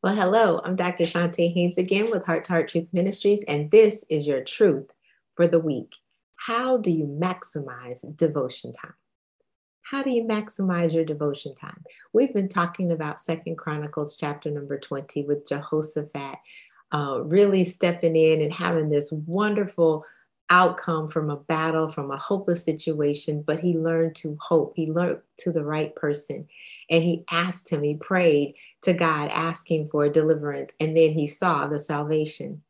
Well, hello, I'm Dr. Shante Haynes again with Heart to Heart Truth Ministries, and this is your truth for the week. How do you maximize devotion time? How do you maximize your devotion time? We've been talking about Second Chronicles chapter number 20 with Jehoshaphat uh, really stepping in and having this wonderful outcome from a battle, from a hopeless situation, but he learned to hope. He learned to the right person. And he asked him, he prayed to God, asking for deliverance. And then he saw the salvation.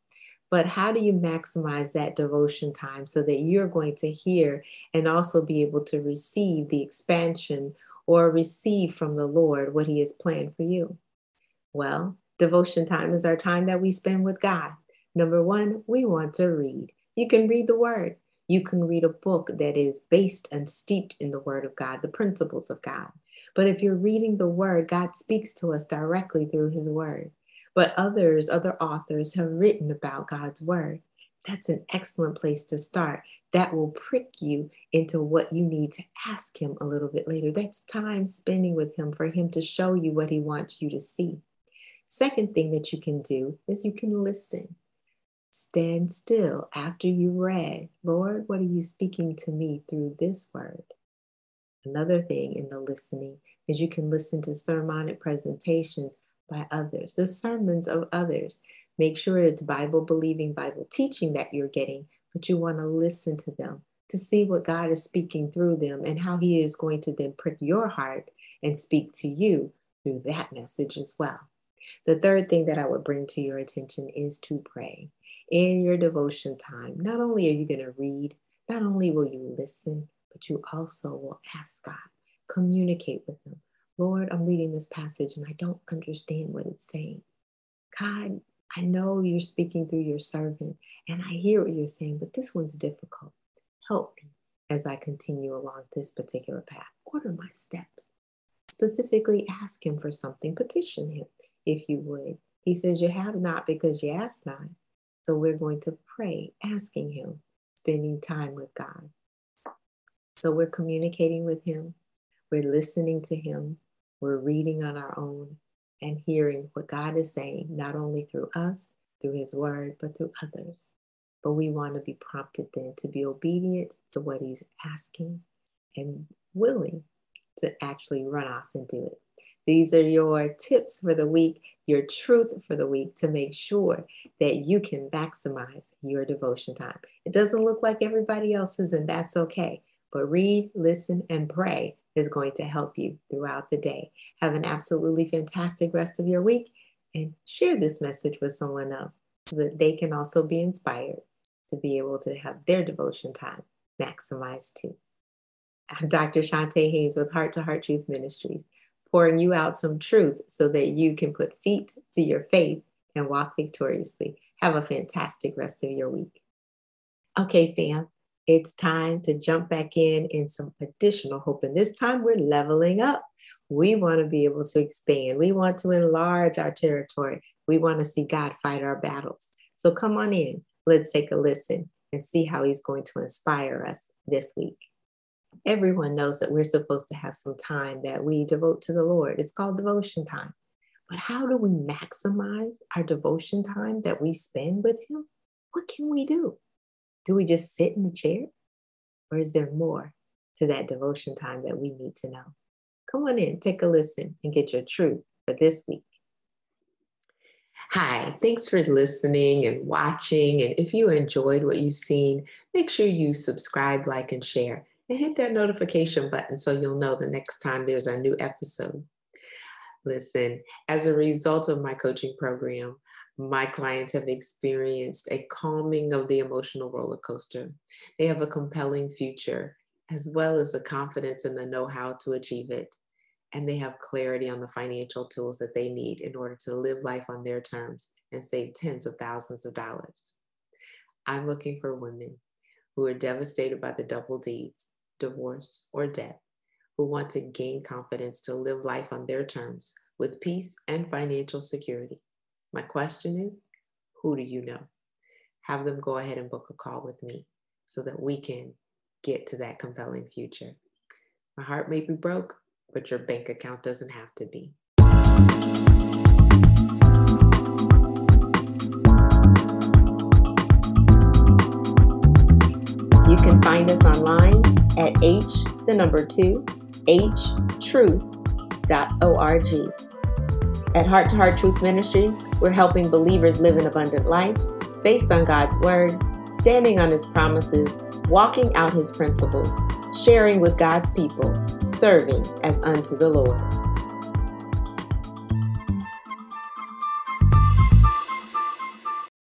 But how do you maximize that devotion time so that you're going to hear and also be able to receive the expansion or receive from the Lord what he has planned for you? Well, devotion time is our time that we spend with God. Number one, we want to read. You can read the word. You can read a book that is based and steeped in the word of God, the principles of God. But if you're reading the word, God speaks to us directly through his word. But others, other authors have written about God's word. That's an excellent place to start. That will prick you into what you need to ask him a little bit later. That's time spending with him for him to show you what he wants you to see. Second thing that you can do is you can listen. Stand still after you read, Lord, what are you speaking to me through this word? Another thing in the listening is you can listen to sermonic presentations by others, the sermons of others. Make sure it's Bible believing, Bible teaching that you're getting, but you want to listen to them to see what God is speaking through them and how He is going to then prick your heart and speak to you through that message as well. The third thing that I would bring to your attention is to pray in your devotion time, not only are you going to read, not only will you listen, but you also will ask God, communicate with Him. Lord, I'm reading this passage and I don't understand what it's saying. God, I know you're speaking through your servant and I hear what you're saying, but this one's difficult. Help me as I continue along this particular path. Order my steps. Specifically, ask Him for something, petition Him if you would. He says, You have not because you ask not. So we're going to pray, asking Him, spending time with God. So we're communicating with Him, we're listening to Him, we're reading on our own and hearing what God is saying, not only through us, through His Word, but through others. But we want to be prompted then to be obedient to what He's asking and willing to actually run off and do it. These are your tips for the week, your truth for the week to make sure that you can maximize your devotion time. It doesn't look like everybody else's, and that's okay. But read, listen, and pray is going to help you throughout the day. Have an absolutely fantastic rest of your week and share this message with someone else so that they can also be inspired to be able to have their devotion time maximized too. I'm Dr. Shante Haynes with Heart to Heart Truth Ministries pouring you out some truth so that you can put feet to your faith and walk victoriously. Have a fantastic rest of your week. Okay, fam, it's time to jump back in in some additional hope. And this time we're leveling up. We want to be able to expand. We want to enlarge our territory. We want to see God fight our battles. So come on in. Let's take a listen and see how He's going to inspire us this week everyone knows that we're supposed to have some time that we devote to the Lord. It's called devotion time. But how do we maximize our devotion time that we spend with Him? What can we do? Do we just sit in the chair? Or is there more to that devotion time that we need to know? Come on in, take a listen, and get your truth for this week. Hi, thanks for listening and watching. And if you enjoyed what you've seen, make sure you subscribe, like, and share and hit that notification button so you'll know the next time there's a new episode. Listen, as a result of my coaching program, my clients have experienced a calming of the emotional roller coaster. They have a compelling future, as well as the confidence and the know how to achieve it. And they have clarity on the financial tools that they need in order to live life on their terms and save tens of thousands of dollars. I'm looking for women who are devastated by the double D's divorce, or death who want to gain confidence to live life on their terms with peace and financial security. My question is who do you know? Have them go ahead and book a call with me so that we can get to that compelling future. My heart may be broke, but your bank account doesn't have to be. H, the number 2, H htruth.org. At Heart to Heart Truth Ministries, we're helping believers live an abundant life based on God's Word, standing on His promises, walking out His principles, sharing with God's people, serving as unto the Lord.